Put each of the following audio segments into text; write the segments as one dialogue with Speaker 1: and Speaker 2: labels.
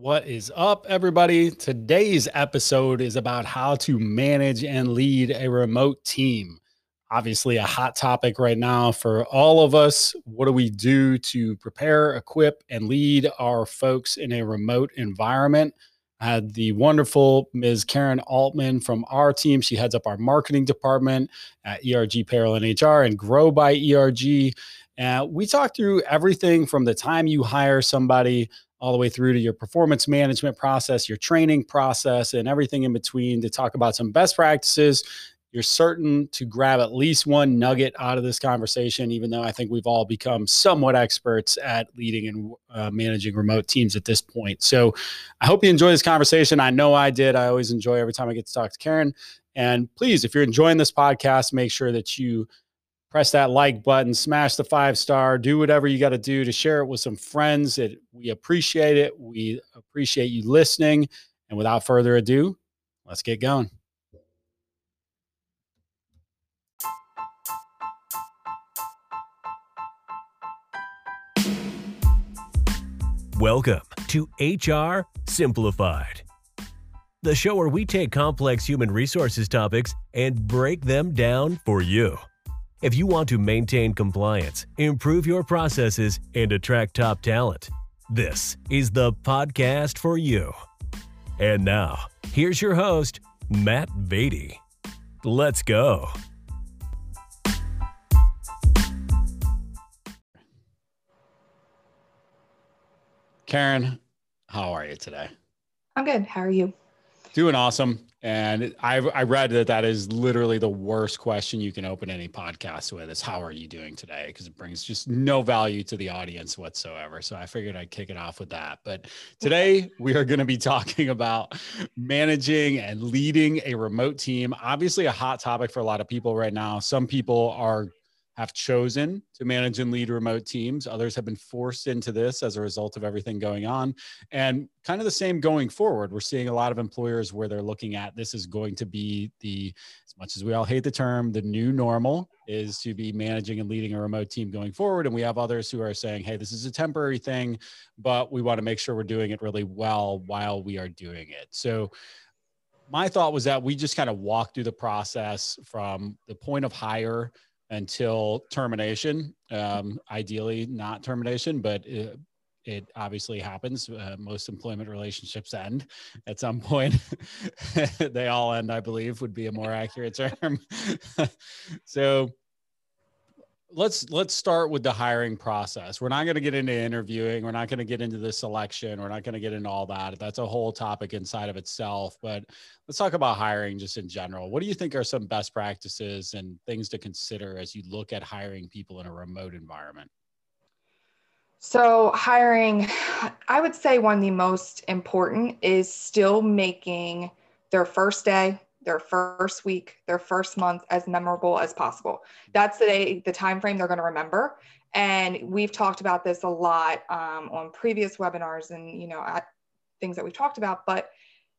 Speaker 1: What is up, everybody? Today's episode is about how to manage and lead a remote team. Obviously, a hot topic right now for all of us. What do we do to prepare, equip, and lead our folks in a remote environment? I had the wonderful Ms. Karen Altman from our team. She heads up our marketing department at ERG Payroll and HR and Grow by ERG. And we talked through everything from the time you hire somebody all the way through to your performance management process, your training process, and everything in between to talk about some best practices. You're certain to grab at least one nugget out of this conversation, even though I think we've all become somewhat experts at leading and uh, managing remote teams at this point. So I hope you enjoy this conversation. I know I did. I always enjoy every time I get to talk to Karen. And please, if you're enjoying this podcast, make sure that you press that like button, smash the five star, do whatever you got to do to share it with some friends. It, we appreciate it. We appreciate you listening. And without further ado, let's get going.
Speaker 2: Welcome to HR Simplified, the show where we take complex human resources topics and break them down for you. If you want to maintain compliance, improve your processes, and attract top talent, this is the podcast for you. And now, here's your host, Matt Beatty. Let's go.
Speaker 1: Karen, how are you today?
Speaker 3: I'm good. How are you?
Speaker 1: Doing awesome. And I, I read that that is literally the worst question you can open any podcast with is how are you doing today? Because it brings just no value to the audience whatsoever. So I figured I'd kick it off with that. But today we are going to be talking about managing and leading a remote team. Obviously, a hot topic for a lot of people right now. Some people are have chosen to manage and lead remote teams. Others have been forced into this as a result of everything going on. And kind of the same going forward. We're seeing a lot of employers where they're looking at this is going to be the, as much as we all hate the term, the new normal is to be managing and leading a remote team going forward. And we have others who are saying, hey, this is a temporary thing, but we want to make sure we're doing it really well while we are doing it. So, my thought was that we just kind of walk through the process from the point of hire until termination. Um, ideally, not termination, but it, it obviously happens. Uh, most employment relationships end at some point. they all end, I believe, would be a more accurate term. so let's let's start with the hiring process. We're not going to get into interviewing. We're not going to get into the selection. We're not going to get into all that. That's a whole topic inside of itself. But let's talk about hiring just in general. What do you think are some best practices and things to consider as you look at hiring people in a remote environment?
Speaker 3: So, hiring, I would say one of the most important is still making their first day, their first week, their first month as memorable as possible. That's the day, the time frame they're going to remember. And we've talked about this a lot um, on previous webinars and you know at things that we've talked about, but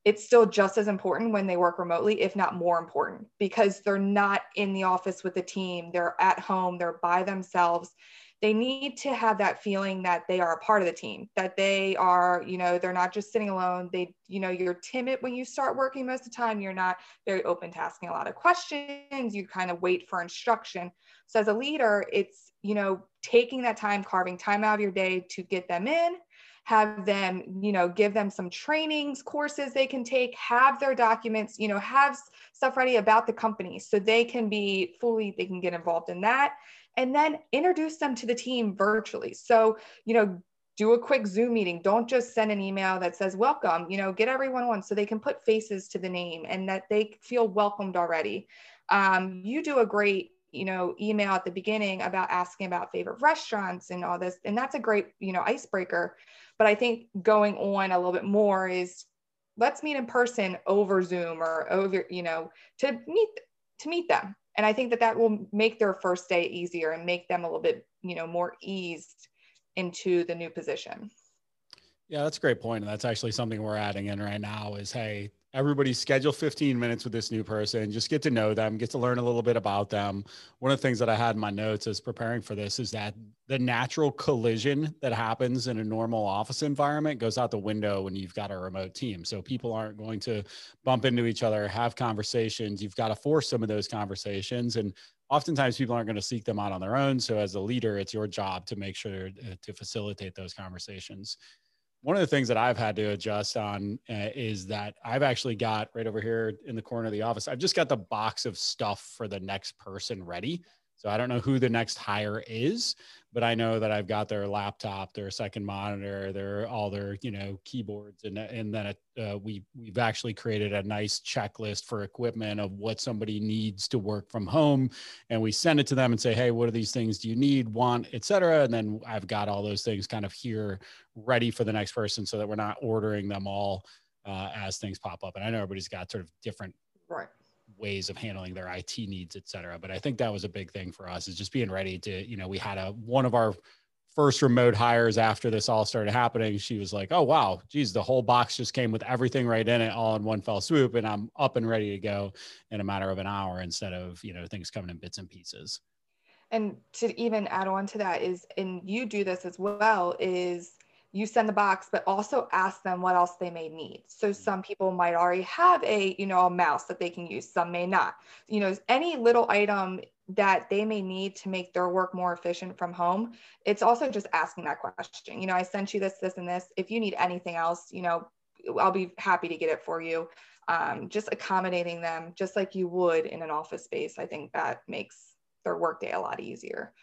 Speaker 3: it's still just as important when they work remotely, if not more important, because they're not in the office with the team. They're at home. They're by themselves they need to have that feeling that they are a part of the team that they are you know they're not just sitting alone. They you know you're timid when you start working most of the time. You're not very open to asking a lot of questions. You kind of wait for instruction. So as a leader it's you know taking that time carving time out of your day to get them in have them you know give them some trainings courses they can take have their documents you know have stuff ready about the company so they can be fully they can get involved in that and then introduce them to the team virtually. So, you know, do a quick Zoom meeting. Don't just send an email that says welcome, you know, get everyone on so they can put faces to the name and that they feel welcomed already. Um, you do a great you know email at the beginning about asking about favorite restaurants and all this and that's a great you know icebreaker but i think going on a little bit more is let's meet in person over zoom or over you know to meet to meet them and i think that that will make their first day easier and make them a little bit you know more eased into the new position.
Speaker 1: Yeah that's a great point and that's actually something we're adding in right now is hey everybody schedule 15 minutes with this new person, just get to know them, get to learn a little bit about them. One of the things that I had in my notes as preparing for this is that the natural collision that happens in a normal office environment goes out the window when you've got a remote team. So people aren't going to bump into each other, have conversations. You've got to force some of those conversations. And oftentimes people aren't going to seek them out on their own. So as a leader, it's your job to make sure uh, to facilitate those conversations one of the things that I've had to adjust on uh, is that I've actually got right over here in the corner of the office, I've just got the box of stuff for the next person ready. So I don't know who the next hire is, but I know that I've got their laptop, their second monitor, their all their you know keyboards, and and then uh, we we've actually created a nice checklist for equipment of what somebody needs to work from home, and we send it to them and say, hey, what are these things do you need, want, etc. And then I've got all those things kind of here ready for the next person, so that we're not ordering them all uh, as things pop up. And I know everybody's got sort of different
Speaker 3: right
Speaker 1: ways of handling their IT needs, et cetera. But I think that was a big thing for us is just being ready to, you know, we had a one of our first remote hires after this all started happening. She was like, Oh wow, geez, the whole box just came with everything right in it all in one fell swoop. And I'm up and ready to go in a matter of an hour instead of, you know, things coming in bits and pieces.
Speaker 3: And to even add on to that is, and you do this as well, is you send the box but also ask them what else they may need. So mm-hmm. some people might already have a you know a mouse that they can use some may not. You know any little item that they may need to make their work more efficient from home it's also just asking that question. You know i sent you this this and this. If you need anything else you know i'll be happy to get it for you. Um, just accommodating them just like you would in an office space i think that makes their workday a lot easier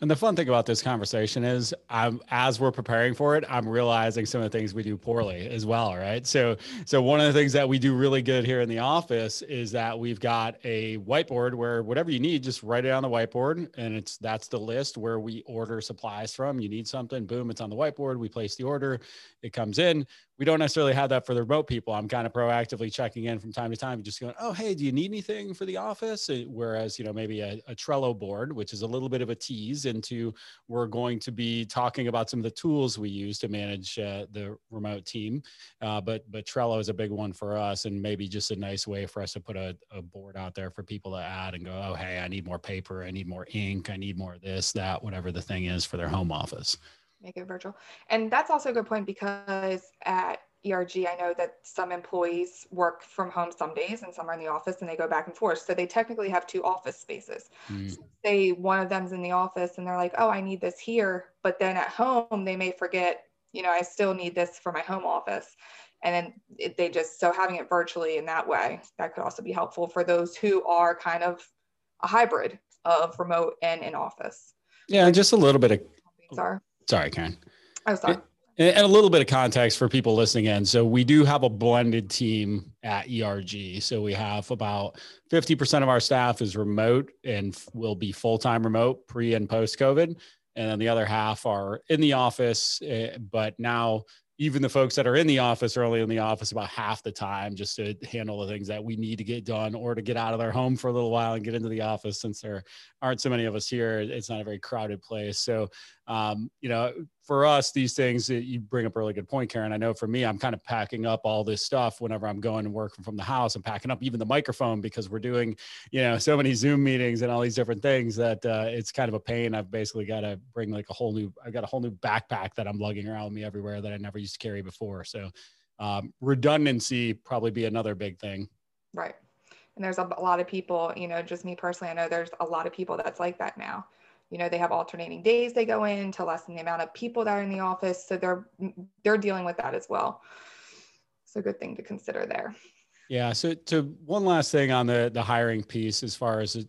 Speaker 1: and the fun thing about this conversation is, I'm, as we're preparing for it, I'm realizing some of the things we do poorly as well. Right. So, so one of the things that we do really good here in the office is that we've got a whiteboard where whatever you need, just write it on the whiteboard, and it's that's the list where we order supplies from. You need something, boom, it's on the whiteboard. We place the order, it comes in we don't necessarily have that for the remote people. I'm kind of proactively checking in from time to time, just going, oh, hey, do you need anything for the office? Whereas, you know, maybe a, a, Trello board, which is a little bit of a tease into we're going to be talking about some of the tools we use to manage uh, the remote team. Uh, but but Trello is a big one for us, and maybe just a nice way for us to put a, a board out there for people to add and go, oh, hey, I need more paper, I need more ink, I need more this, that, whatever the thing is for their home office
Speaker 3: make it virtual. And that's also a good point because at ERG, I know that some employees work from home some days and some are in the office and they go back and forth. So they technically have two office spaces. Mm. So say one of them's in the office and they're like, oh, I need this here. But then at home, they may forget, you know, I still need this for my home office. And then it, they just, so having it virtually in that way, that could also be helpful for those who are kind of a hybrid of remote and in office.
Speaker 1: Yeah, just a little bit of.
Speaker 3: Sorry.
Speaker 1: Sorry, Karen.
Speaker 3: Oh, sorry.
Speaker 1: And a little bit of context for people listening in. So we do have a blended team at ERG. So we have about 50% of our staff is remote and will be full-time remote pre and post COVID. And then the other half are in the office, eh, but now even the folks that are in the office are only in the office about half the time just to handle the things that we need to get done or to get out of their home for a little while and get into the office since there aren't so many of us here. It's not a very crowded place. So um, you know for us, these things you bring up a really good point, Karen. I know for me, I'm kind of packing up all this stuff whenever I'm going and working from the house. I'm packing up even the microphone because we're doing, you know, so many Zoom meetings and all these different things that uh, it's kind of a pain. I've basically got to bring like a whole new, I've got a whole new backpack that I'm lugging around with me everywhere that I never used to carry before. So um, redundancy probably be another big thing.
Speaker 3: Right. And there's a, a lot of people, you know, just me personally, I know there's a lot of people that's like that now you know they have alternating days they go in to lessen the amount of people that are in the office so they're mm, they're dealing with that as well. So good thing to consider there.
Speaker 1: Yeah so to one last thing on the the hiring piece as far as it,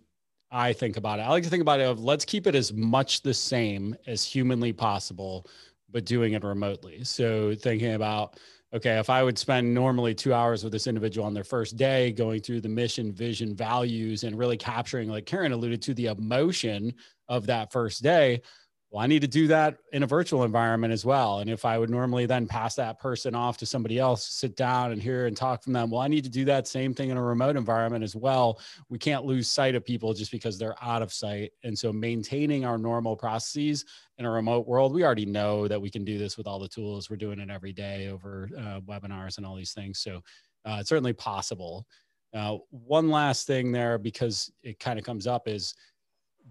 Speaker 1: i think about it. I like to think about it of let's keep it as much the same as humanly possible but doing it remotely. So thinking about okay, if I would spend normally two hours with this individual on their first day, going through the mission, vision, values, and really capturing, like Karen alluded to, the emotion of that first day, well, I need to do that in a virtual environment as well. And if I would normally then pass that person off to somebody else, sit down and hear and talk from them, well, I need to do that same thing in a remote environment as well. We can't lose sight of people just because they're out of sight. And so maintaining our normal processes in a remote world, we already know that we can do this with all the tools. We're doing it every day over uh, webinars and all these things. So uh, it's certainly possible. Uh, one last thing there, because it kind of comes up, is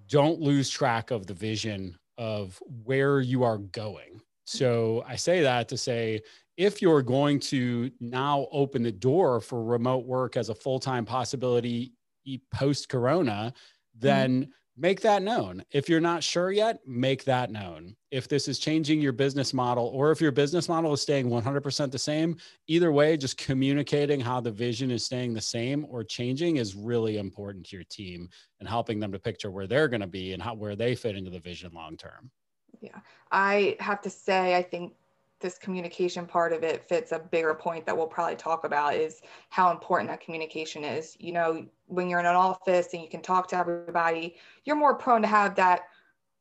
Speaker 1: don't lose track of the vision of where you are going. So I say that to say, if you're going to now open the door for remote work as a full time possibility post corona, then mm-hmm make that known. If you're not sure yet, make that known. If this is changing your business model or if your business model is staying 100% the same, either way, just communicating how the vision is staying the same or changing is really important to your team and helping them to picture where they're going to be and how where they fit into the vision long term.
Speaker 3: Yeah. I have to say I think this communication part of it fits a bigger point that we'll probably talk about is how important that communication is. You know, when you're in an office and you can talk to everybody, you're more prone to have that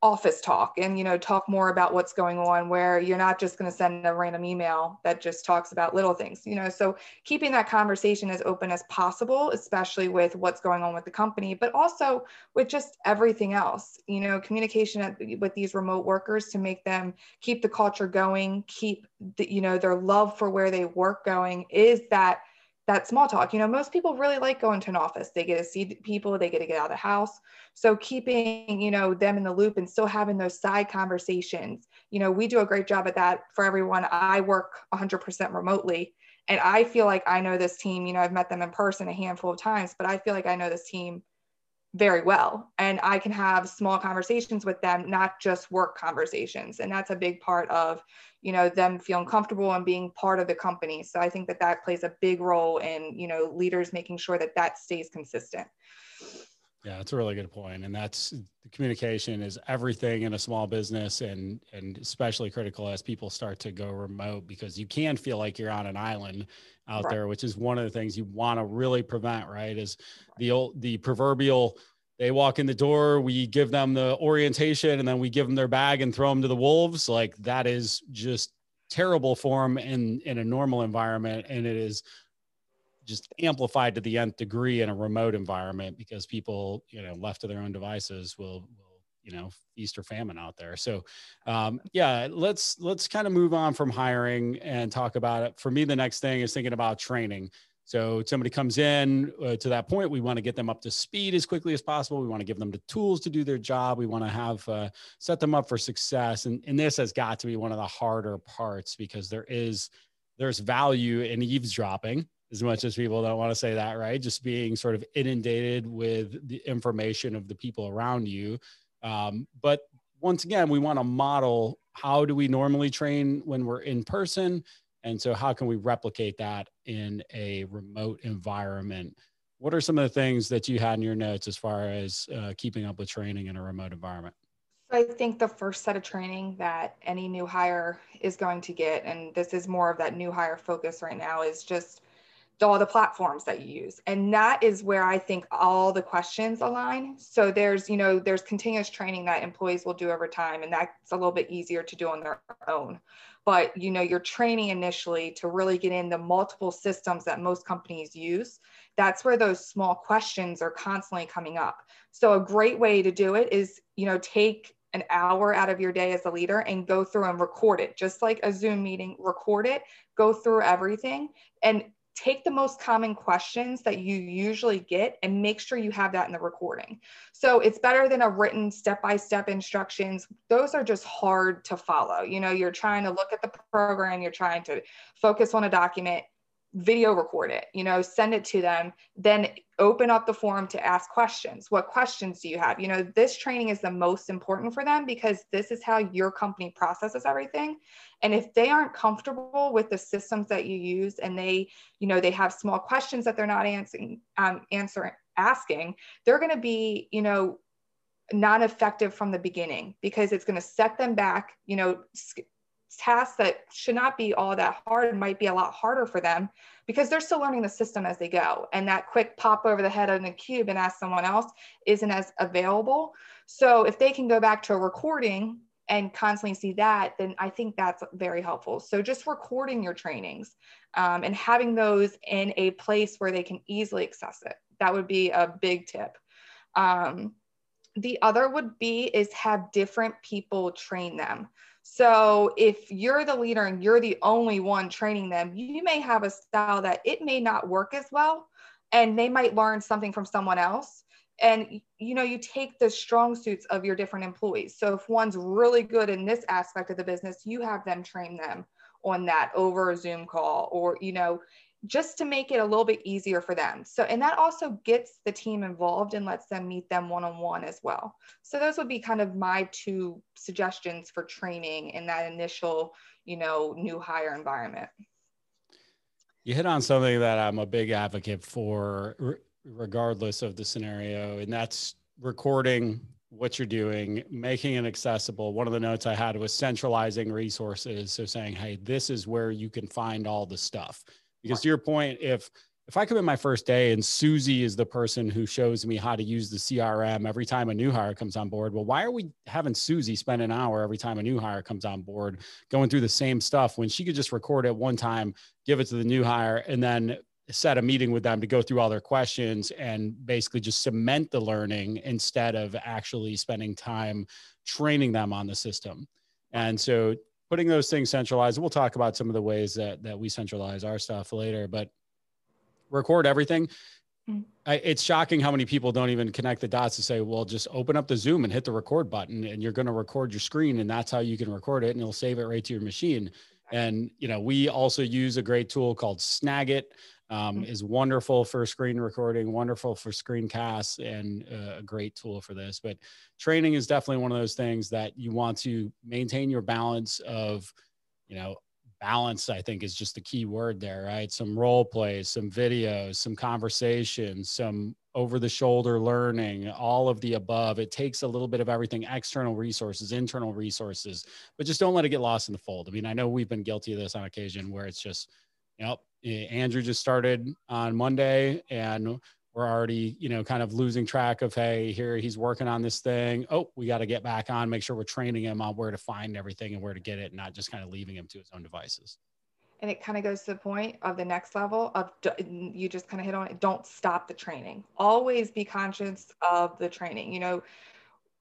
Speaker 3: office talk and you know talk more about what's going on where you're not just going to send a random email that just talks about little things you know? So keeping that conversation as open as possible especially with what's going on with the company but also with just everything else you know communication at, with these remote workers to make them keep the culture going keep the, you know their love for where they work going is that that small talk. You know, most people really like going to an office. They get to see people, they get to get out of the house. So keeping, you know, them in the loop and still having those side conversations. You know, we do a great job at that for everyone. I work 100% remotely and I feel like I know this team, you know, I've met them in person a handful of times, but I feel like I know this team very well. And i can have small conversations with them not just work conversations. And that's a big part of you know them feeling comfortable and being part of the company. So i think that that plays a big role in you know leaders making sure that that stays consistent
Speaker 1: yeah that's a really good point and that's the communication is everything in a small business and and especially critical as people start to go remote because you can feel like you're on an island out right. there, which is one of the things you want to really prevent, right? Is the old the proverbial they walk in the door, we give them the orientation, and then we give them their bag and throw them to the wolves. Like that is just terrible form in in a normal environment, and it is just amplified to the nth degree in a remote environment because people, you know, left to their own devices will, will you know feast or famine out there. So um, yeah let's let's kind of move on from hiring and talk about it. For me the next thing is thinking about training. So somebody comes in uh, to that point we want to get them up to speed as quickly as possible. We want to give them the tools to do their job. We want to have uh, set them up for success. And, and this has got to be one of the harder parts because there is there's value in eavesdropping as much as people don't want to say that right just being sort of inundated with the information of the people around you um, but once again, we want to model how do we normally train when we're in person? And so, how can we replicate that in a remote environment? What are some of the things that you had in your notes as far as uh, keeping up with training in a remote environment?
Speaker 3: I think the first set of training that any new hire is going to get, and this is more of that new hire focus right now, is just all the platforms that you use. And that is where i think all the questions align. So there's you know there's continuous training that employees will do over time and that's a little bit easier to do on their own. But you know you're training initially to really get in the multiple systems that most companies use that's where those small questions are constantly coming up. So a great way to do it is you know take an hour out of your day as a leader and go through and record it. Just like a zoom meeting record it go through everything and take the most common questions that you usually get and make sure you have that in the recording. So it's better than a written step-by-step instructions. Those are just hard to follow. You know, you're trying to look at the program, you're trying to focus on a document video record it you know send it to them then open up the forum to ask questions. What questions do you have? You know this training is the most important for them because this is how your company processes everything. And if they aren't comfortable with the systems that you use and they you know they have small questions that they're not answering um, answering asking they're going to be you know not effective from the beginning because it's going to set them back you know tasks that should not be all that hard might be a lot harder for them because they're still learning the system as they go. And that quick pop over the head on the cube and ask someone else isn't as available. So if they can go back to a recording and constantly see that, then I think that's very helpful. So just recording your trainings um, and having those in a place where they can easily access it. That would be a big tip. Um, the other would be is have different people train them. So if you're the leader and you're the only one training them, you may have a style that it may not work as well and they might learn something from someone else. And you know you take the strong suits of your different employees. So if one's really good in this aspect of the business you have them train them on that over a zoom call or you know just to make it a little bit easier for them so and that also gets the team involved and lets them meet them one-on-one as well so those would be kind of my two suggestions for training in that initial you know new hire environment
Speaker 1: you hit on something that i'm a big advocate for regardless of the scenario. And that's recording what you're doing, making it accessible. One of the notes I had was centralizing resources. So saying, hey, this is where you can find all the stuff. Because to your point, if if I come in my first day and Susie is the person who shows me how to use the CRM every time a new hire comes on board, well, why are we having Susie spend an hour every time a new hire comes on board going through the same stuff when she could just record it one time, give it to the new hire, and then set a meeting with them to go through all their questions and basically just cement the learning instead of actually spending time training them on the system. And so putting those things centralized, we'll talk about some of the ways that that we centralize our stuff later, but record everything. Mm. I, it's shocking how many people don't even connect the dots to say, well, just open up the Zoom and hit the record button and you're going to record your screen and that's how you can record it and it'll save it right to your machine. And, you know, we also use a great tool called Snagit um, mm-hmm. is wonderful for screen recording, wonderful for screencasts, and uh, a great tool for this. But training is definitely one of those things that you want to maintain your balance of, you know, balance i think is just the key word there right some role plays some videos some conversations some over the shoulder learning all of the above it takes a little bit of everything external resources internal resources but just don't let it get lost in the fold i mean i know we've been guilty of this on occasion where it's just you know Eh, Andrew just started on Monday and we're already, you know, kind of losing track of, hey, here he's working on this thing. Oh, we got to get back on, make sure we're training him on where to find everything and where to get it, and not just kind of leaving him to his own devices.
Speaker 3: And it kind of goes to the point of the next level of you just kind of hit on it. Don't stop the training. Always be conscious of the training. You know,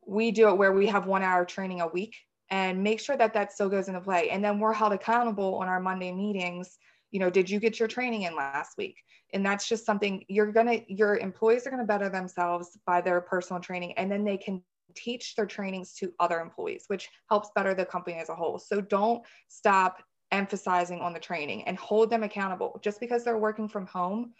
Speaker 3: we do it where we have one hour training a week and make sure that that still goes into play. And then we're held accountable on our Monday meetings you know did you get your training in last week? And that's just something you're gonna your employees are gonna better themselves by their personal training and then they can teach their trainings to other employees which helps better the company as a whole. So don't stop emphasizing on the training and hold them accountable. Just because they're working from home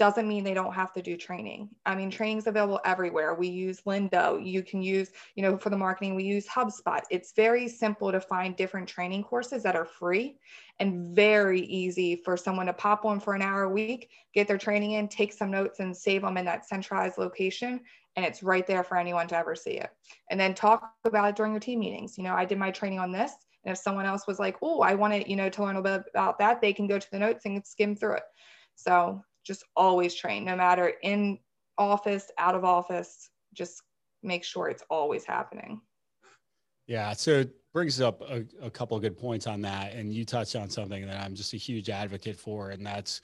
Speaker 3: doesn't mean they don't have to do training. I mean, training's available everywhere. We use Lynda. You can use, you know, for the marketing, we use HubSpot. It's very simple to find different training courses that are free and very easy for someone to pop on for an hour a week, get their training in, take some notes and save them in that centralized location. And it's right there for anyone to ever see it. And then talk about it during your team meetings. You know, I did my training on this. And if someone else was like, oh, I want to, you know, to learn a bit about that, they can go to the notes and skim through it. So just always train, no matter in office, out of office, just make sure it's always happening.
Speaker 1: Yeah. So it brings up a, a couple of good points on that. And you touched on something that I'm just a huge advocate for, and that's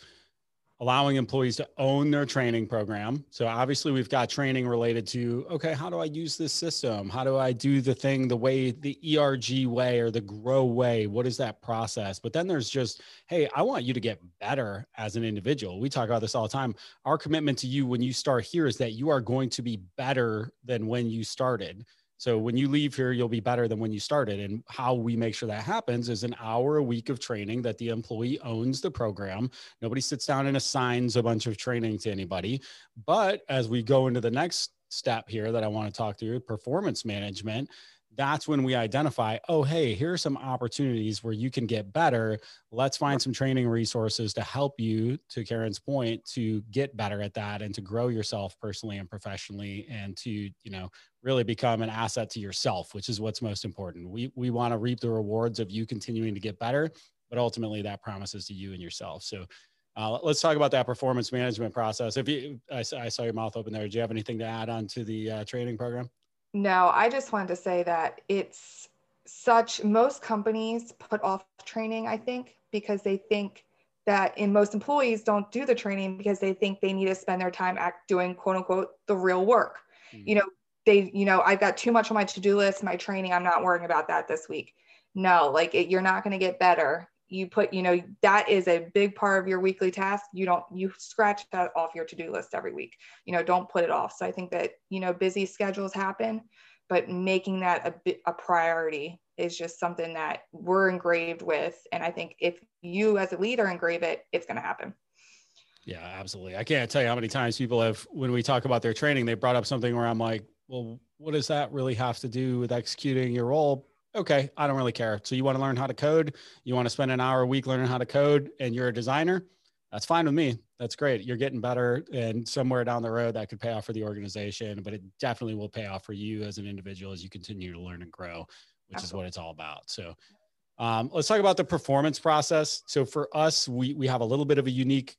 Speaker 1: allowing employees to own their training program. So obviously we've got training related to, okay, how do I use this system? How do I do the thing the way the ERG way or the grow way? What is that process? But then there's just, hey, I want you to get better as an individual. We talk about this all the time. Our commitment to you when you start here is that you are going to be better than when you started. So when you leave here, you'll be better than when you started. And how we make sure that happens is an hour a week of training that the employee owns the program. Nobody sits down and assigns a bunch of training to anybody. But as we go into the next step here that I want to talk to, you, performance management, that's when we identify, oh, hey, here are some opportunities where you can get better. Let's find some training resources to help you, to Karen's point, to get better at that and to grow yourself personally and professionally and to, you know, really become an asset to yourself, which is what's most important. We we want to reap the rewards of you continuing to get better, but ultimately that promises to you and yourself. So uh, let's talk about that performance management process. If you, I, I, saw your mouth open there. Do you have anything to add on to the uh, training program?
Speaker 3: No, I just wanted to say that it's such, most companies put off training, I think, because they think that in most employees don't do the training because they think they need to spend their time act doing quote unquote the real work. Mm-hmm. You know, they, you know, I've got too much on my to-do list, my training, I'm not worrying about that this week. No, like it, you're not going to get better. You put, you know, that is a big part of your weekly task. You don't, you scratch that off your to do list every week. You know, don't put it off. So I think that, you know, busy schedules happen, but making that a, bit, a priority is just something that we're engraved with. And I think if you as a leader engrave it, it's going to happen.
Speaker 1: Yeah, absolutely. I can't tell you how many times people have, when we talk about their training, they brought up something where I'm like, well, what does that really have to do with executing your role? Okay, I don't really care. So you want to learn how to code, you want to spend an hour a week learning how to code, and you're a designer. That's fine with me. That's great. You're getting better, and somewhere down the road that could pay off for the organization, but it definitely will pay off for you as an individual as you continue to learn and grow, which Absolutely. is what it's all about. So, um, let's talk about the performance process. So for us, we we have a little bit of a unique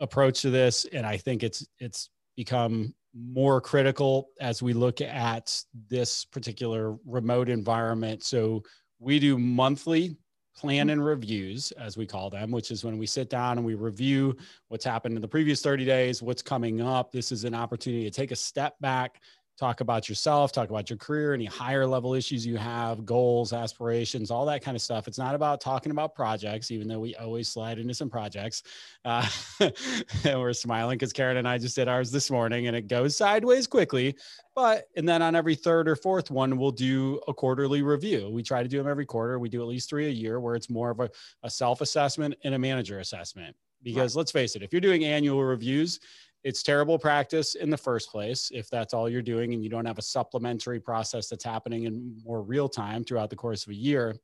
Speaker 1: approach to this, and I think it's it's become more critical as we look at this particular remote environment. So we do monthly plan and reviews, as we call them, which is when we sit down and we review what's happened in the previous 30 days, what's coming up. This is an opportunity to take a step back talk about yourself, talk about your career, any higher level issues you have, goals, aspirations, all that kind of stuff. It's not about talking about projects, even though we always slide into some projects. Uh, and we're smiling because Karen and I just did ours this morning and it goes sideways quickly. But, and then on every third or fourth one, we'll do a quarterly review. We try to do them every quarter. We do at least three a year where it's more of a, a self assessment and a manager assessment. Because right. let's face it, if you're doing annual reviews, it's terrible practice in the first place if that's all you're doing and you don't have a supplementary process that's happening in more real time throughout the course of a year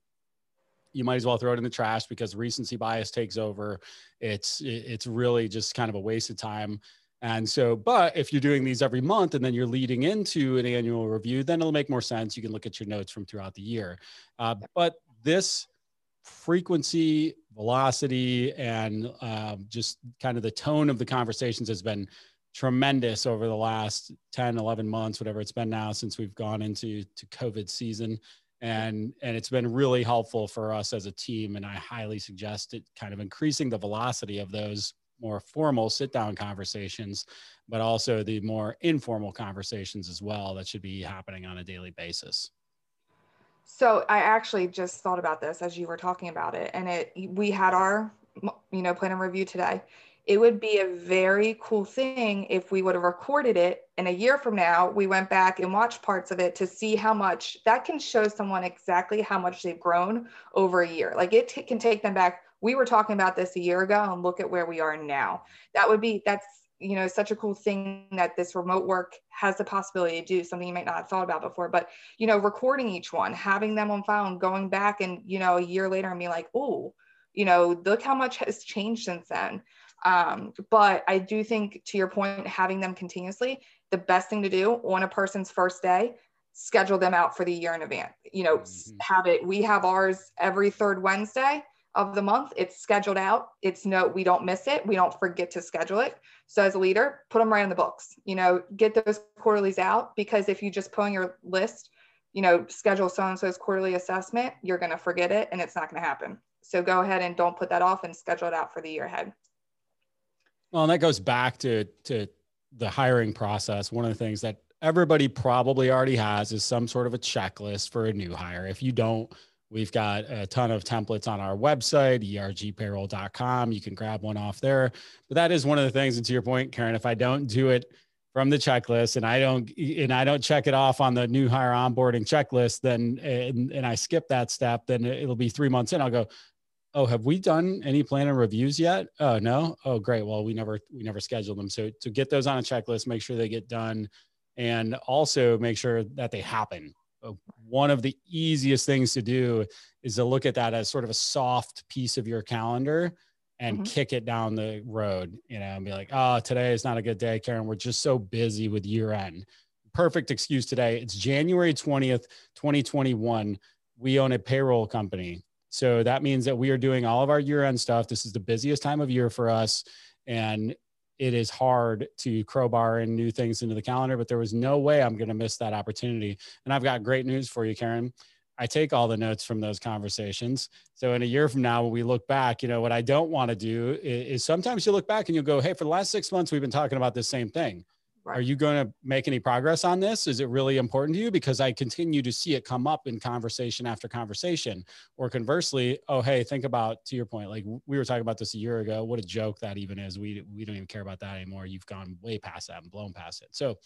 Speaker 1: you might as well throw it in the trash because recency bias takes over. It's it's really just kind of a waste of time. And so but if you're doing these every month and then you're leading into an annual review then it'll make more sense. You can look at your notes from throughout the year. Uh, but this frequency, velocity, and um, just kind of the tone of the conversations has been tremendous over the last 10, 11 months, whatever it's been now since we've gone into to COVID season. And, and it's been really helpful for us as a team. And I highly suggest it kind of increasing the velocity of those more formal sit down conversations, but also the more informal conversations as well that should be happening on a daily basis.
Speaker 3: So I actually just thought about this as you were talking about it, and it we had our you know plan and review today. It would be a very cool thing if we would have recorded it, and a year from now we went back and watched parts of it to see how much that can show someone exactly how much they've grown over a year. Like it t- can take them back. We were talking about this a year ago, and look at where we are now. That would be that's you know such a cool thing that this remote work has the possibility to do something you might not have thought about before. But you know recording each one having them on file and going back and you know a year later and be like oh you know look how much has changed since then. Um, but i do think to your point having them continuously the best thing to do on a person's first day schedule them out for the year in advance. You know mm-hmm. have it we have ours every third wednesday of the month. It's scheduled out. It's no, we don't miss it. We don't forget to schedule it. So as a leader, put them right in the books. You know, get those quarterlies out because if you just put on your list, you know, schedule so and so's quarterly assessment, you're going to forget it and it's not going to happen. So go ahead and don't put that off and schedule it out for the year ahead.
Speaker 1: Well, and that goes back to to the hiring process. One of the things that everybody probably already has is some sort of a checklist for a new hire. If you don't, We've got a ton of templates on our website, ergpayroll.com. You can grab one off there. But that is one of the things, and to your point, Karen, if I don't do it from the checklist and I don't and I don't check it off on the new hire onboarding checklist, then and, and I skip that step, then it'll be three months in. I'll go, oh, have we done any plan and reviews yet? Oh no. Oh, great. Well, we never we never scheduled them. So to get those on a checklist, make sure they get done and also make sure that they happen one of the easiest things to do is to look at that as sort of a soft piece of your calendar and mm-hmm. kick it down the road, you know, and be like, oh, today is not a good day, Karen. We're just so busy with year end. Perfect excuse today. It's January 20th, 2021. We own a payroll company. So that means that we are doing all of our year end stuff. This is the busiest time of year for us. And it is hard to crowbar in new things into the calendar, but there was no way I'm going to miss that opportunity. And I've got great news for you, Karen. I take all the notes from those conversations. So in a year from now, when we look back, you know, what I don't want to do is, is, sometimes you look back and you'll go, Hey, for the last six months, we've been talking about this same thing. Right. Are you going to make any progress on this? Is it really important to you? Because I continue to see it come up in conversation after conversation. Or conversely, oh hey, think about to your point, like we were talking about this a year ago. What a joke that even is. We we don't even care about that anymore. You've gone way past that and blown past it. So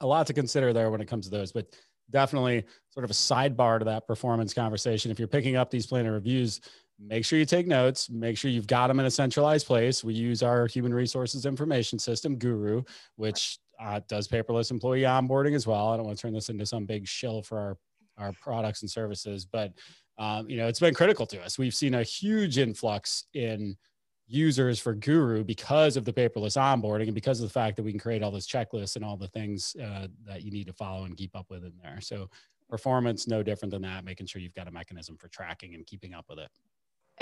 Speaker 1: a lot to consider there when it comes to those. But definitely sort of a sidebar to that performance conversation. If you're picking up these planner reviews, make sure you take notes. Make sure you've got them in a centralized place. We use our human resources information system guru which uh, does paperless employee onboarding as well. I don't want to turn this into some big shill for our our products and services but um, you know it's been critical to us. We've seen a huge influx in users for guru because of the paperless onboarding and because of the fact that we can create all those checklists and all the things uh, that you need to follow and keep up with in there. So performance no different than that making sure you've got a mechanism for tracking and keeping up with it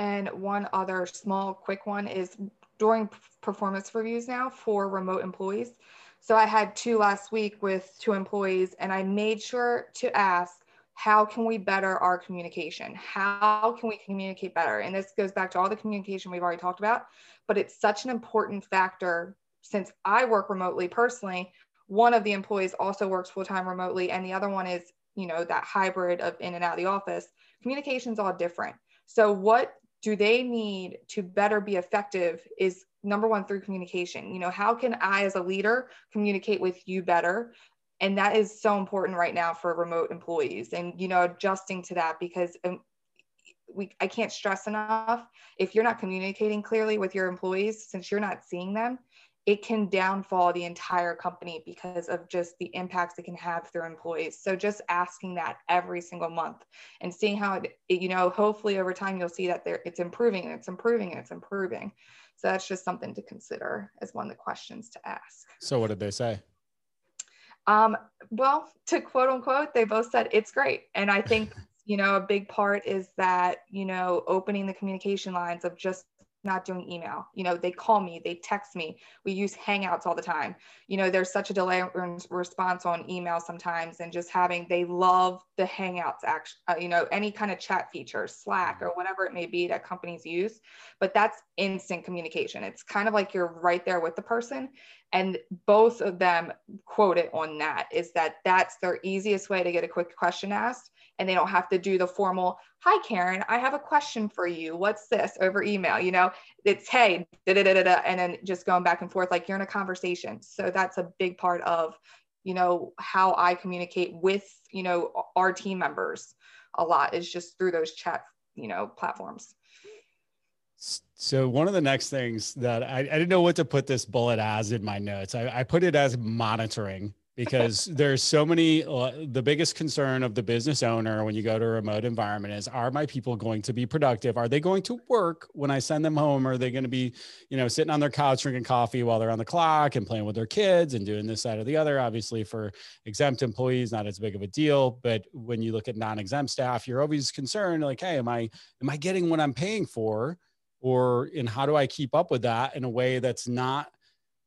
Speaker 3: and one other small, quick one is during performance reviews now for remote employees. So I had two last week with two employees, and I made sure to ask, how can we better our communication? How can we communicate better? And this goes back to all the communication we've already talked about, but it's such an important factor since I work remotely personally. One of the employees also works full time remotely, and the other one is, you know, that hybrid of in and out of the office. Communication's all different. So, what do they need to better be effective is number one through communication. You know how can i as a leader communicate with you better? And that is so important right now for remote employees and you know adjusting to that because um, we i can't stress enough if you're not communicating clearly with your employees since you're not seeing them it can downfall the entire company because of just the impacts it can have through employees. So just asking that every single month and seeing how it, you know, hopefully over time you'll see that there it's improving and it's improving and it's improving. So that's just something to consider as one of the questions to ask.
Speaker 1: So what did they say?
Speaker 3: Um, well, to quote unquote, they both said it's great. And I think you know a big part is that you know opening the communication lines of just not doing email. You know, they call me, they text me. We use Hangouts all the time. You know, there's such a delay in response on email sometimes, and just having they love the Hangouts. Act, uh, you know, any kind of chat feature, Slack or whatever it may be that companies use. But that's instant communication. It's kind of like you're right there with the person, and both of them quote it on that is that that's their easiest way to get a quick question asked and they don't have to do the formal hi karen i have a question for you. What's this? over email you know? It's hey da, da, da, da, and then just going back and forth like you're in a conversation. So that's a big part of you know how i communicate with you know our team members a lot is just through those chat you know platforms.
Speaker 1: So one of the next things that I, I, didn't know what to put this bullet as in my notes. I, I put it as monitoring because there's so many uh, the biggest concern of the business owner when you go to a remote environment is are my people going to be productive? Are they going to work when i send them home? Are they going to be you know sitting on their couch drinking coffee while they're on the clock and playing with their kids and doing this side or the other? Obviously for exempt employees not as big of a deal. But when you look at non-exempt staff you're always concerned like hey am i am i getting what i'm paying for? Or and how do i keep up with that in a way that's not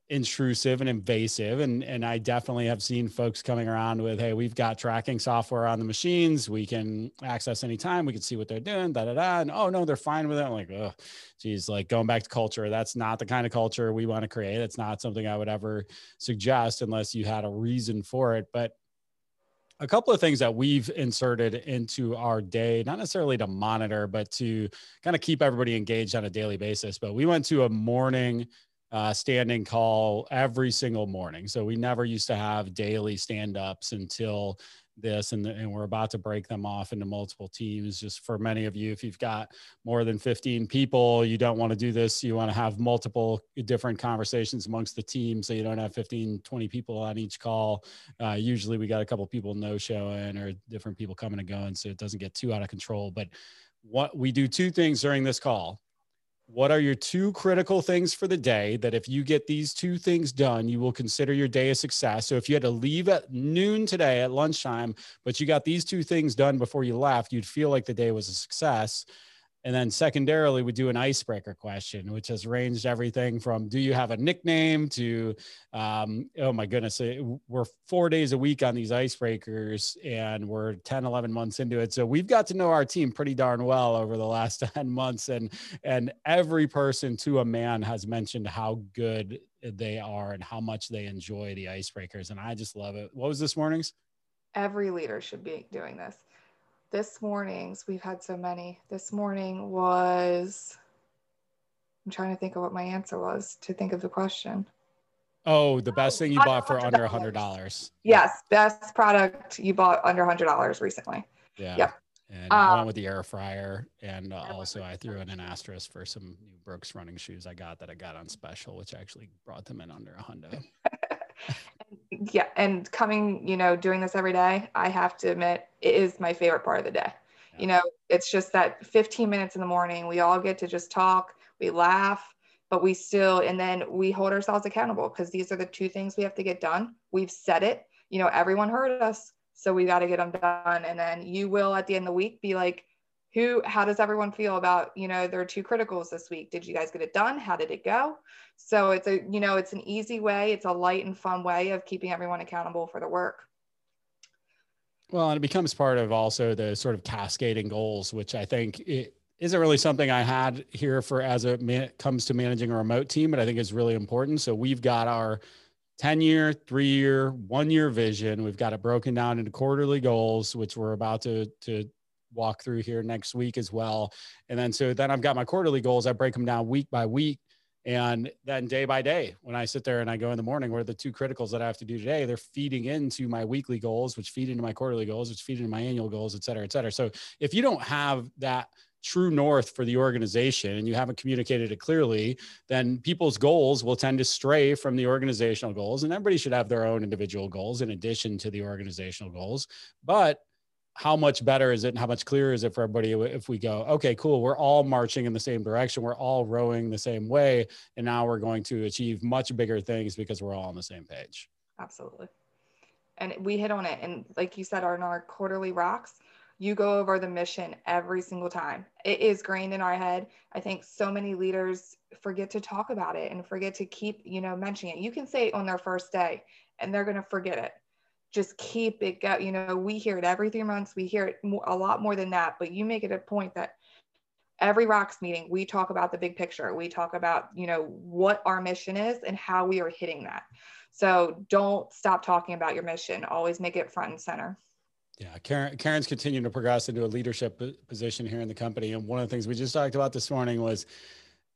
Speaker 1: intrusive and invasive. And and I definitely have seen folks coming around with hey we've got tracking software on the machines. We can access anytime. We can see what they're doing da da da. And oh no they're fine with it. I'm like oh geez like going back to culture that's not the kind of culture we want to create. It's not something I would ever suggest unless you had a reason for it. But a couple of things that we've inserted into our day, not necessarily to monitor, but to kind of keep everybody engaged on a daily basis. But we went to a morning uh, standing call every single morning. So we never used to have daily stand ups until this, and, and we're about to break them off into multiple teams. Just for many of you, if you've got more than 15 people, you don't want to do this. You want to have multiple different conversations amongst the team so you don't have 15, 20 people on each call. Uh, usually we got a couple people no showing or different people coming and going, so it doesn't get too out of control. But what we do two things during this call what are your two critical things for the day that if you get these two things done, you will consider your day a success? So if you had to leave at noon today at lunchtime, but you got these two things done before you left, you'd feel like the day was a success. And then secondarily, we do an icebreaker question, which has ranged everything from do you have a nickname to, um, oh my goodness, we're four days a week on these icebreakers and we're 10, 11 months into it. So we've got to know our team pretty darn well over the last 10 months. And, and every person to a man has mentioned how good they are and how much they enjoy the icebreakers. And I just love it. What was this morning's?
Speaker 3: Every leader should be doing this this morning's, we've had so many. This morning was, I'm trying to think of what my answer was to think of the question.
Speaker 1: Oh, the best thing you bought for under a hundred dollars.
Speaker 3: Yes, best product you bought under a hundred dollars recently.
Speaker 1: Yeah. Yep. And um, went with the air fryer, and uh, also I threw in an asterisk for some new Brooks running shoes I got that I got on special, which actually brought them in under a hundred.
Speaker 3: yeah and coming you know doing this every day i have to admit it is my favorite part of the day. Yeah. you know it's just that 15 minutes in the morning we all get to just talk we laugh but we still and then we hold ourselves accountable because these are the two things we have to get done. We've said it. You know everyone heard us so we got to get them done. And then you will at the end of the week be like who how does everyone feel about you know their two criticals this week? Did you guys get it done? How did it go? So it's a you know it's an easy way. It's a light and fun way of keeping everyone accountable for the work.
Speaker 1: Well and it becomes part of also the sort of cascading goals which i think it isn't really something i had here for as it man, comes to managing a remote team but i think it's really important. So we've got our 10 year, three year, one year vision. We've got it broken down into quarterly goals, which we're about to, to walk through here next week as well. And then so then I've got my quarterly goals. I break them down week by week. And then day by day, when I sit there and I go in the morning, what are the two criticals that I have to do today? They're feeding into my weekly goals, which feed into my quarterly goals, which feed into my annual goals, et cetera, et cetera. So if you don't have that true north for the organization and you haven't communicated it clearly, then people's goals will tend to stray from the organizational goals. And everybody should have their own individual goals in addition to the organizational goals. But how much better is it and how much clearer is it for everybody if we go okay cool we're all marching in the same direction we're all rowing the same way and now we're going to achieve much bigger things because we're all on the same page.
Speaker 3: Absolutely. And we hit on it and like you said on our quarterly rocks you go over the mission every single time. It is grained in our head. I think so many leaders forget to talk about it and forget to keep you know mentioning it. You can say it on their first day and they're going to forget it just keep it go you know we hear it every three months we hear it a lot more than that but you make it a point that every rocks meeting we talk about the big picture. We talk about you know what our mission is and how we are hitting that. So don't stop talking about your mission. Always make it front and center.
Speaker 1: Yeah, Karen, Karen's continuing to progress into a leadership position here in the company. And one of the things we just talked about this morning was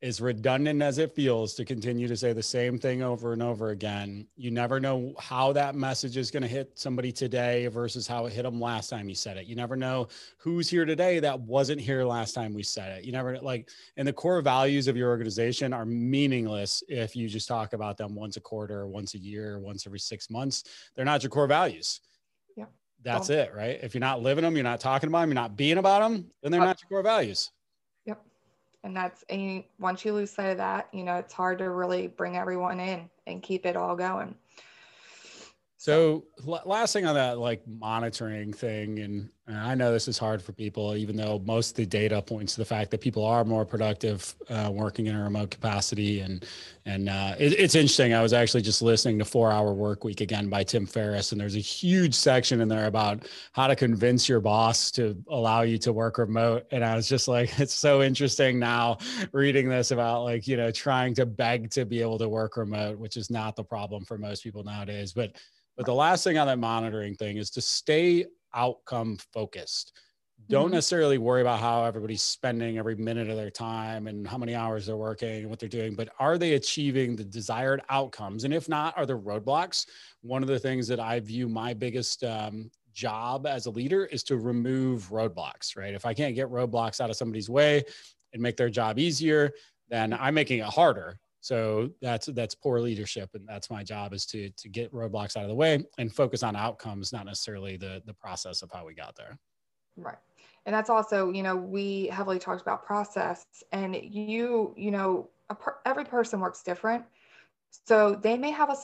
Speaker 1: as redundant as it feels to continue to say the same thing over and over again, you never know how that message is going to hit somebody today versus how it hit them last time you said it. You never know who's here today that wasn't here last time we said it. You never like, and the core values of your organization are meaningless if you just talk about them once a quarter, once a year, once every six months. They're not your core values.
Speaker 3: Yeah.
Speaker 1: That's it, right? If you're not living them, you're not talking about them, you're not being about them, then they're uh, not your core values
Speaker 3: and that's and once you lose sight of that you know it's hard to really bring everyone in and keep it all going
Speaker 1: so last thing on that like monitoring thing and, i know this is hard for people even though most of the data points to the fact that people are more productive uh, working in a remote capacity and and uh, it, it's interesting. I was actually just listening to four hour work week again by tim ferriss and there's a huge section in there about how to convince your boss to allow you to work remote and i was just like it's so interesting now reading this about like you know trying to beg to be able to work remote which is not the problem for most people nowadays but but the last thing on that monitoring thing is to stay outcome focused. Don't mm-hmm. necessarily worry about how everybody's spending every minute of their time and how many hours they're working and what they're doing, but are they achieving the desired outcomes? And if not, are there roadblocks? One of the things that I view my biggest um, job as a leader is to remove roadblocks, right? If I can't get roadblocks out of somebody's way and make their job easier, then I'm making it harder. So that's that's poor leadership, and that's my job is to to get roadblocks out of the way and focus on outcomes, not necessarily the the process of how we got there.
Speaker 3: Right, and that's also you know we heavily talked about process, and you you know per, every person works different, so they may have a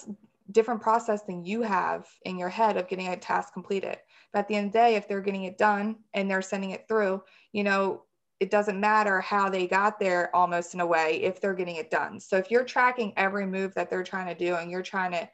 Speaker 3: different process than you have in your head of getting a task completed. But at the end of the day, if they're getting it done and they're sending it through, you know it doesn't matter how they got there almost in a way if they're getting it done. So if you're tracking every move that they're trying to do and you're trying to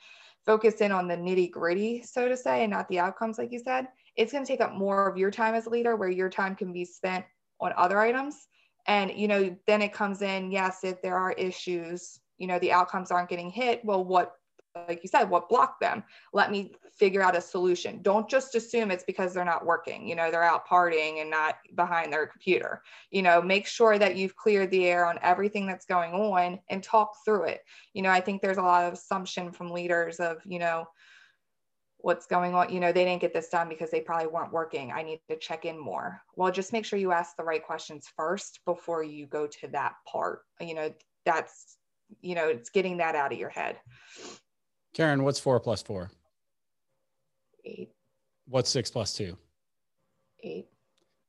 Speaker 3: focus in on the nitty gritty, so to say, and not the outcomes, like you said, it's going to take up more of your time as a leader where your time can be spent on other items. And, you know, then it comes in, yes, if there are issues, you know, the outcomes aren't getting hit. Well, what like you said, what blocked them? Let me figure out a solution. Don't just assume it's because they're not working. You know, they're out partying and not behind their computer. You know, make sure that you've cleared the air on everything that's going on and talk through it. You know, I think there's a lot of assumption from leaders of, you know, what's going on you know they didn't get this done because they probably weren't working i need to check in more well just make sure you ask the right questions first before you go to that part you know that's you know it's getting that out of your head
Speaker 1: Karen, what's four plus four?
Speaker 3: Eight.
Speaker 1: What's six plus two?
Speaker 3: Eight.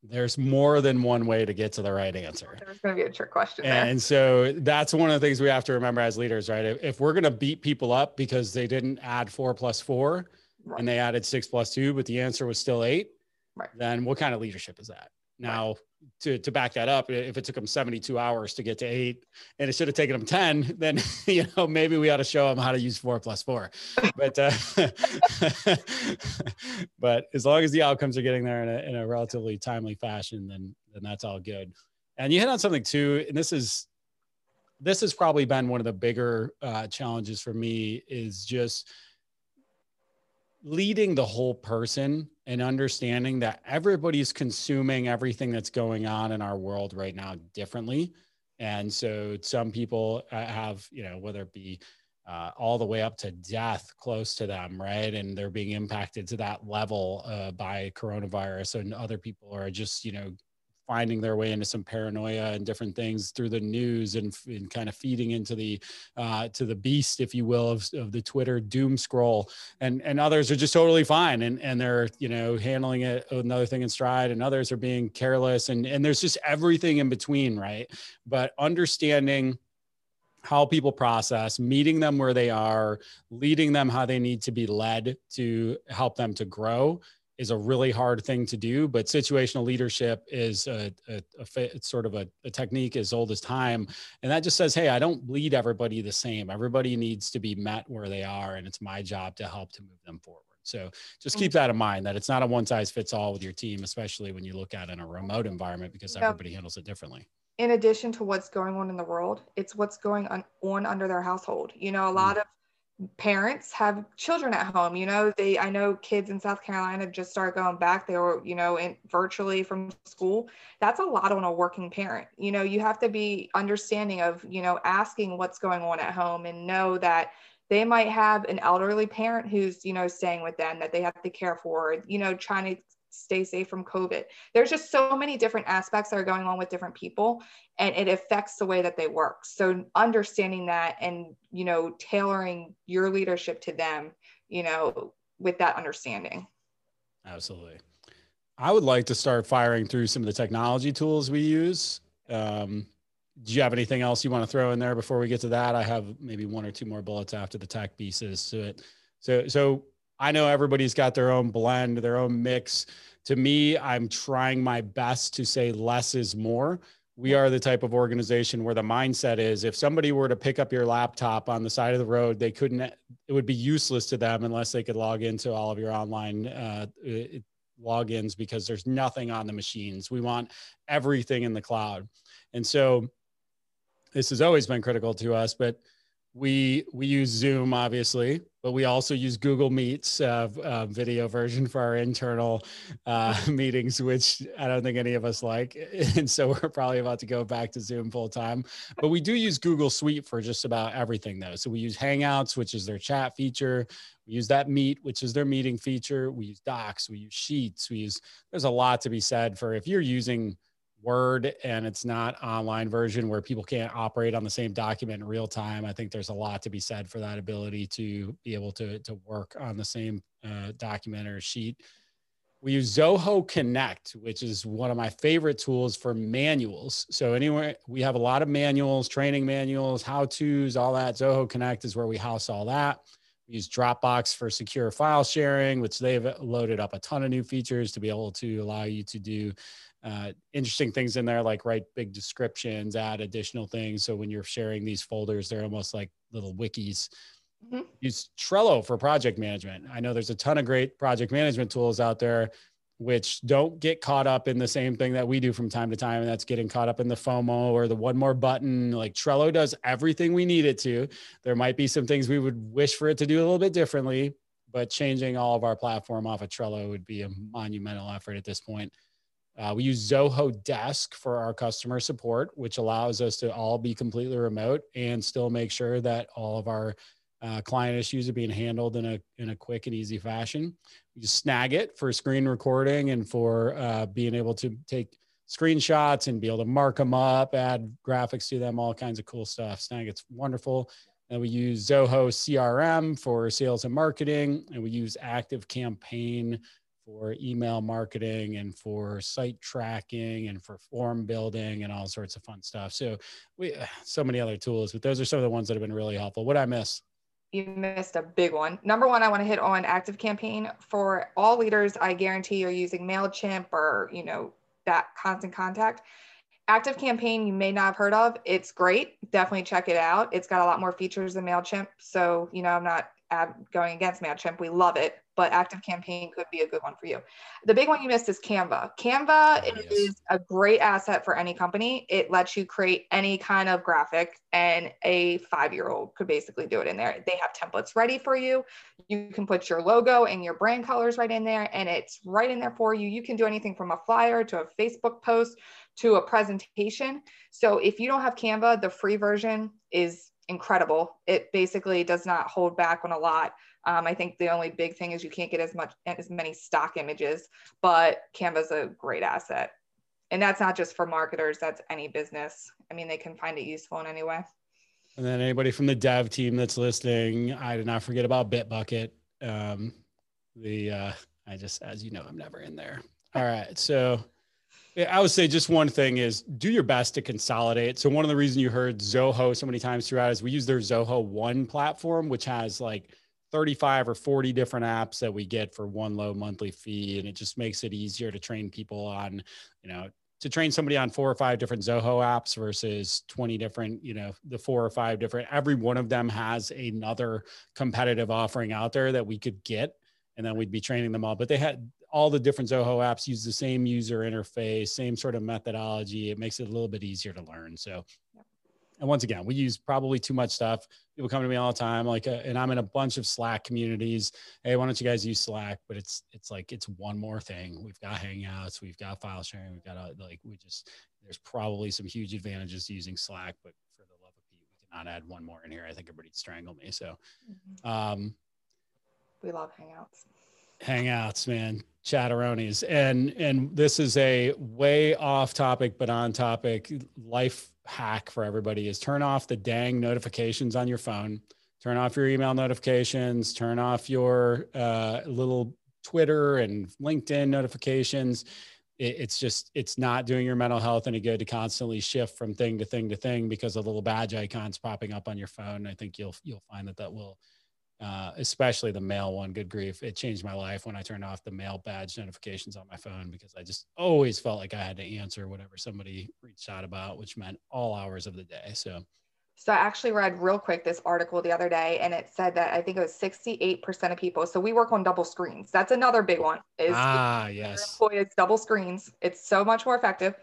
Speaker 1: There's more than one way to get to the right answer.
Speaker 3: There's going to be a trick question. There.
Speaker 1: And so that's one of the things we have to remember as leaders, right? If, if we're going to beat people up because they didn't add four plus four right. and they added six plus two, but the answer was still eight,
Speaker 3: right.
Speaker 1: then what kind of leadership is that? Now, to, to back that up, if it took them 72 hours to get to eight and it should have taken them 10, then, you know, maybe we ought to show them how to use four plus four. But, uh, but as long as the outcomes are getting there in a, in a relatively timely fashion, then, then that's all good. And you hit on something too, and this is, this has probably been one of the bigger uh, challenges for me is just leading the whole person and understanding that everybody's consuming everything that's going on in our world right now differently. And so some people uh, have, you know, whether it be uh, all the way up to death close to them, right? And they're being impacted to that level uh, by coronavirus, and other people are just, you know, finding their way into some paranoia and different things through the news and, and kind of feeding into the uh, to the beast, if you will, of, of the Twitter doom scroll. And and others are just totally fine and and they're you know handling it another thing in stride, and others are being careless, and and there's just everything in between, right? But understanding how people process, meeting them where they are, leading them how they need to be led to help them to grow is a really hard thing to do, but situational leadership is a, a, a sort of a, a, technique as old as time. And that just says, hey, I don't lead everybody the same. Everybody needs to be met where they are, and it's my job to help to move them forward. So just keep that in mind that it's not a one size fits all with your team, especially when you look at in a remote environment because everybody handles it differently.
Speaker 3: In addition to what's going on in the world, it's what's going on, on under their household. You know, a lot mm. of parents have children at home you know they i know kids in south carolina just started going back they were you know in virtually from school. That's a lot on a working parent you know you have to be understanding of you know asking what's going on at home and know that they might have an elderly parent who's you know staying with them that they have to care for you know trying to stay safe from COVID. There's just so many different aspects that are going on with different people and it affects the way that they work. So understanding that and, you know, tailoring your leadership to them, you know, with that understanding.
Speaker 1: Absolutely. I would like to start firing through some of the technology tools we use. Um, do you have anything else you want to throw in there before we get to that? I have maybe one or two more bullets after the tech pieces to it. So, so I know everybody's got their own blend, their own mix. To me, I'm trying my best to say less is more. We are the type of organization where the mindset is if somebody were to pick up your laptop on the side of the road, they couldn't, it would be useless to them unless they could log into all of your online uh, logins because there's nothing on the machines. We want everything in the cloud. And so this has always been critical to us, but we we use zoom obviously but we also use google meets uh, uh, video version for our internal uh, meetings which i don't think any of us like and so we're probably about to go back to zoom full time. But we do use google suite for just about everything though. So we use hangouts which is their chat feature. We use that meet which is their meeting feature. We use docs. We use sheets. We use there's a lot to be said for if you're using Word and it's not online version where people can't operate on the same document in real time. I think there's a lot to be said for that ability to be able to, to work on the same uh, document or sheet. We use Zoho Connect, which is one of my favorite tools for manuals. So anyway, we have a lot of manuals, training manuals, how to's, all that. Zoho Connect is where we house all that. We use Dropbox for secure file sharing, which they've loaded up a ton of new features to be able to allow you to do uh, interesting things in there, like write big descriptions, add additional things. So when you're sharing these folders, they're almost like little wikis. Mm-hmm. Use Trello for project management. I know there's a ton of great project management tools out there which don't get caught up in the same thing that we do from time to time. And that's getting caught up in the FOMO or the one more button. Like Trello does everything we need it to. There might be some things we would wish for it to do a little bit differently, but changing all of our platform off of Trello would be a monumental effort at this point. Uh, we use Zoho Desk for our customer support, which allows us to all be completely remote and still make sure that all of our uh, client issues are being handled in a in a quick and easy fashion. We You Snagit for screen recording and for uh, being able to take screenshots and be able to mark them up, add graphics to them, all kinds of cool stuff. Snagit's wonderful. And we use Zoho CRM for sales and marketing, and we use Active Campaign for email marketing and for site tracking and for form building and all sorts of fun stuff. So we so many other tools, but those are some of the ones that have been really helpful. What I miss?
Speaker 3: you missed a big one. Number one, I want to hit on active campaign for all leaders. I guarantee you're using MailChimp or, you know, that constant contact. Active campaign, you may not have heard of. It's great. Definitely check it out. It's got a lot more features than MailChimp. So, you know, I'm not going against MailChimp. We love it but active campaign could be a good one for you. The big one you missed is Canva. Canva oh, is a great asset for any company. It lets you create any kind of graphic and a five-year-old could basically do it in there. They have templates ready for you. You can put your logo and your brand colors right in there and it's right in there for you. You can do anything from a flyer to a Facebook post to a presentation. So if you don't have Canva, the free version is incredible. It basically does not hold back on a lot um, I think the only big thing is you can't get as much as many stock images, but Canva's a great asset. And that's not just for marketers, that's any business. I mean, they can find it useful in any way.
Speaker 1: And then anybody from the dev team that's listening, I did not forget about Bitbucket. Um, the uh, I just, as you know, I'm never in there. All right, so I would say just one thing is do your best to consolidate. So one of the reasons you heard Zoho so many times throughout is we use their Zoho One platform, which has like 35 or 40 different apps that we get for one low monthly fee and it just makes it easier to train people on you know to train somebody on four or five different zoho apps versus 20 different you know the four or five different every one of them has another competitive offering out there that we could get and then we'd be training them all. But they had all the different zoho apps use the same user interface same sort of methodology. It makes it a little bit easier to learn. So and once again, we use probably too much stuff. People come to me all the time, like, uh, and I'm in a bunch of Slack communities. Hey, why don't you guys use Slack? But it's it's like it's one more thing. We've got Hangouts, we've got file sharing, we've got uh, like we just there's probably some huge advantages to using Slack, but for the love of Pete, we cannot add one more in here. I think everybody'd strangle me. So, mm-hmm. um,
Speaker 3: we love Hangouts.
Speaker 1: Hangouts, man, chatteronis, and and this is a way off topic but on topic life hack for everybody is turn off the dang notifications on your phone, turn off your email notifications, turn off your uh, little Twitter and LinkedIn notifications. It, it's just, it's not doing your mental health any good to constantly shift from thing to thing to thing because of little badge icons popping up on your phone. I think you'll, you'll find that that will uh, especially the mail one. Good grief. It changed my life when I turned off the mail badge notifications on my phone because I just always felt like I had to answer whatever somebody reached out about, which meant all hours of the day. So,
Speaker 3: so I actually read real quick this article the other day and it said that I think it was 68% of people. So we work on double screens. That's another big one.
Speaker 1: Is ah, yes.
Speaker 3: It's double screens. It's so much more effective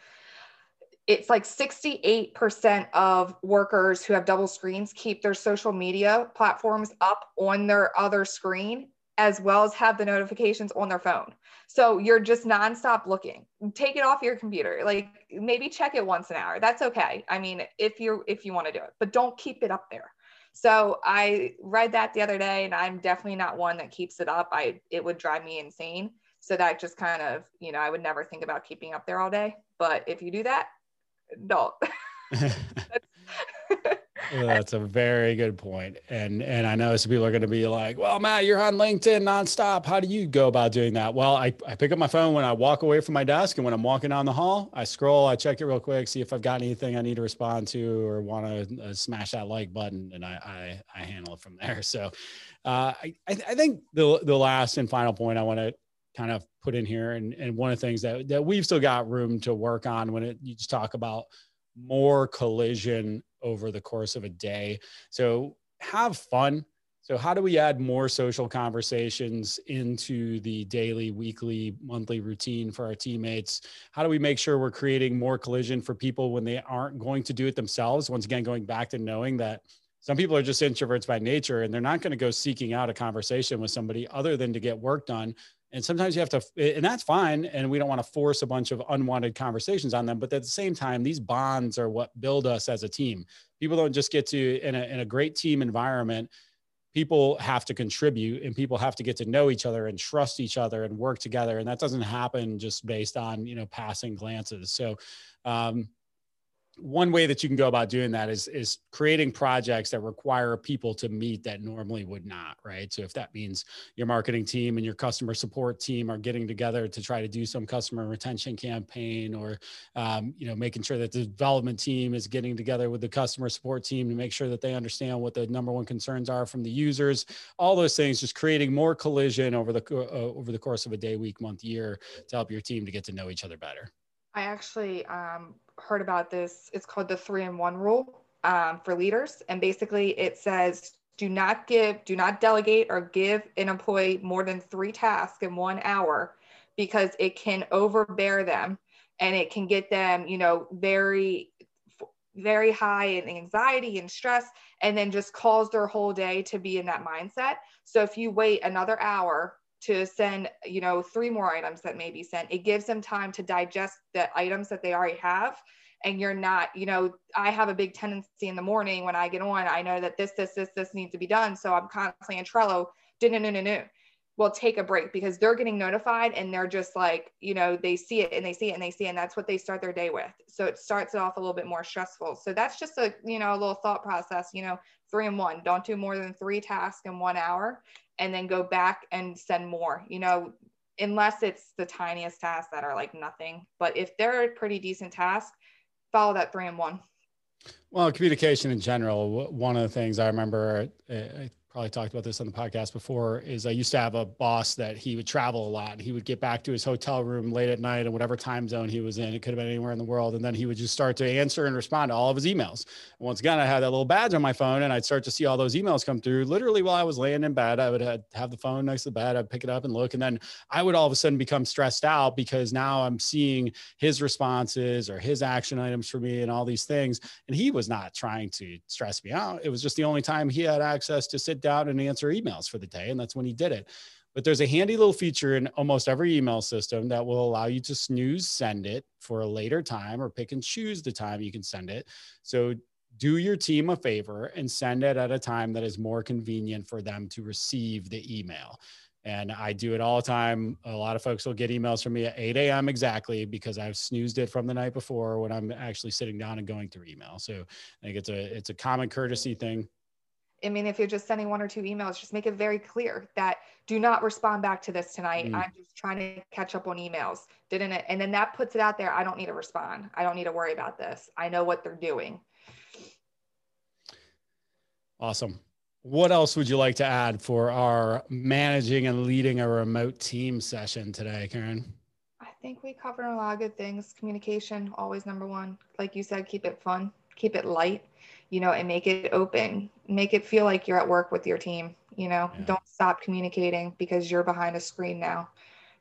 Speaker 3: it's like 68% of workers who have double screens keep their social media platforms up on their other screen as well as have the notifications on their phone. So you're just nonstop looking. Take it off your computer. Like maybe check it once an hour. That's okay. I mean, if you if you want to do it, but don't keep it up there. So I read that the other day and I'm definitely not one that keeps it up. I it would drive me insane. So that just kind of, you know, I would never think about keeping up there all day. But if you do that, don't.
Speaker 1: That's a very good point. And and I know some people are going to be like, well, Matt, you're on LinkedIn nonstop. How do you go about doing that? Well, I, I pick up my phone when I walk away from my desk and when I'm walking down the hall, I scroll, I check it real quick, see if I've got anything I need to respond to or want to uh, smash that like button and I, I, I handle it from there. So uh, I, I think the, the last and final point I want to kind of put in here. And, and one of the things that, that we've still got room to work on when it, you just talk about more collision over the course of a day. So have fun. So, how do we add more social conversations into the daily, weekly, monthly routine for our teammates? How do we make sure we're creating more collision for people when they aren't going to do it themselves? Once again, going back to knowing that some people are just introverts by nature and they're not going to go seeking out a conversation with somebody other than to get work done and sometimes you have to and that's fine and we don't want to force a bunch of unwanted conversations on them but at the same time these bonds are what build us as a team. People don't just get to in a, in a great team environment people have to contribute and people have to get to know each other and trust each other and work together and that doesn't happen just based on you know passing glances. So um, one way that you can go about doing that is is creating projects that require people to meet that normally would not right? So if that means your marketing team and your customer support team are getting together to try to do some customer retention campaign or um, you know making sure that the development team is getting together with the customer support team to make sure that they understand what the number one concerns are from the users all those things just creating more collision over the uh, over the course of a day week month year to help your team to get to know each other better
Speaker 3: I actually um, heard about this. It's called the three in one rule um, for leaders. And basically, it says do not give, do not delegate or give an employee more than three tasks in one hour because it can overbear them and it can get them, you know, very, very high in anxiety and stress and then just cause their whole day to be in that mindset. So if you wait another hour to send, you know, three more items that may be sent. It gives them time to digest the items that they already have. And you're not, you know, I have a big tendency in the morning when I get on, I know that this, this, this, this needs to be done. So I'm constantly in Trello, do no, no, no, no. Well, take a break because they're getting notified and they're just like, you know, they see it and they see it and they see it. And that's what they start their day with. So it starts it off a little bit more stressful. So that's just a, you know, a little thought process, you know, three and one, don't do more than three tasks in one hour and then go back and send more, you know, unless it's the tiniest tasks that are like nothing. But if they're a pretty decent task, follow that three and one.
Speaker 1: Well, communication in general, one of the things I remember, I probably talked about this on the podcast before is I used to have a boss that he would travel a lot he would get back to his hotel room late at night and whatever time zone he was in, it could have been anywhere in the world. And then he would just start to answer and respond to all of his emails. And once again, I had that little badge on my phone and I'd start to see all those emails come through literally while I was laying in bed. I would have the phone next to the bed. I'd pick it up and look. And then I would all of a sudden become stressed out because now I'm seeing his responses or his action items for me and all these things. And he was not trying to stress me out. It was just the only time he had access to sit down and answer emails for the day. And that's when he did it. But there's a handy little feature in almost every email system that will allow you to snooze send it for a later time or pick and choose the time you can send it. So do your team a favor and send it at a time that is more convenient for them to receive the email. And I do it all the time. A lot of folks will get emails from me at 8 a.m. exactly because I've snoozed it from the night before when I'm actually sitting down and going through email. So I think it's a it's a common courtesy thing.
Speaker 3: I mean, if you're just sending one or two emails, just make it very clear that do not respond back to this tonight. Mm. I'm just trying to catch up on emails. Didn't it? And then that puts it out there. I don't need to respond. I don't need to worry about this. I know what they're doing.
Speaker 1: Awesome. What else would you like to add for our managing and leading a remote team session today, Karen?
Speaker 3: I think we covered a lot of good things. Communication, always number one. Like you said, keep it fun, keep it light you know, and make it open, make it feel like you're at work with your team, you know, yeah. don't stop communicating because you're behind a screen now.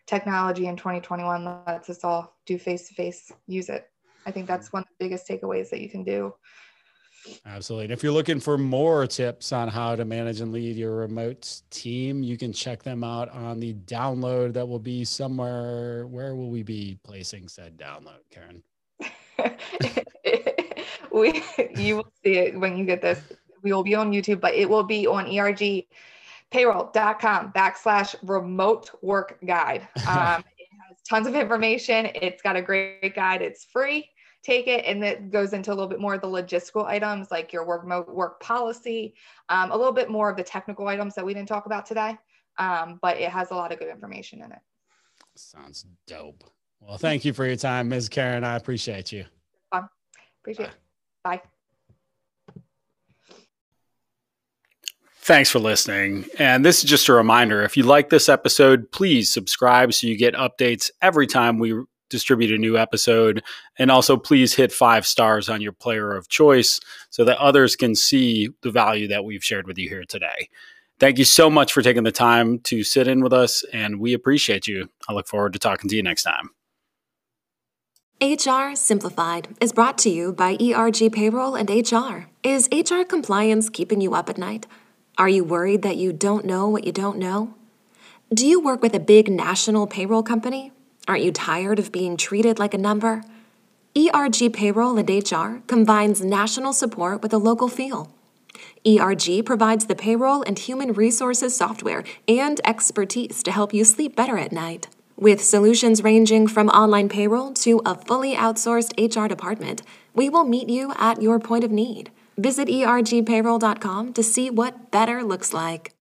Speaker 3: Technology in 2021 lets us all do face to face, use it. I think that's one of the biggest takeaways that you can do.
Speaker 1: Absolutely. And if you're looking for more tips on how to manage and lead your remote team, you can check them out on the download that will be somewhere. Where will we be placing said download, Karen?
Speaker 3: we you will see it when you get this. We will be on YouTube, but it will be on ergpayroll.com backslash remote work guide. Um, it has tons of information. It's got a great guide. It's free. Take it, and it goes into a little bit more of the logistical items like your remote work policy, um, a little bit more of the technical items that we didn't talk about today. Um, but it has a lot of good information in it.
Speaker 1: Sounds dope. Well, thank you for your time, Ms. Karen. I appreciate you.
Speaker 3: Fun. Appreciate Bye. it. Bye.
Speaker 1: Thanks for listening. And this is just a reminder if you like this episode, please subscribe so you get updates every time we distribute a new episode. And also, please hit five stars on your player of choice so that others can see the value that we've shared with you here today. Thank you so much for taking the time to sit in with us, and we appreciate you. I look forward to talking to you next time.
Speaker 4: HR Simplified is brought to you by ERG Payroll and HR. Is HR compliance keeping you up at night? Are you worried that you don't know what you don't know? Do you work with a big national payroll company? Aren't you tired of being treated like a number? ERG Payroll and HR combines national support with a local feel. ERG provides the payroll and human resources software and expertise to help you sleep better at night. With solutions ranging from online payroll to a fully outsourced HR department, we will meet you at your point of need. Visit ergpayroll.com to see what better looks like.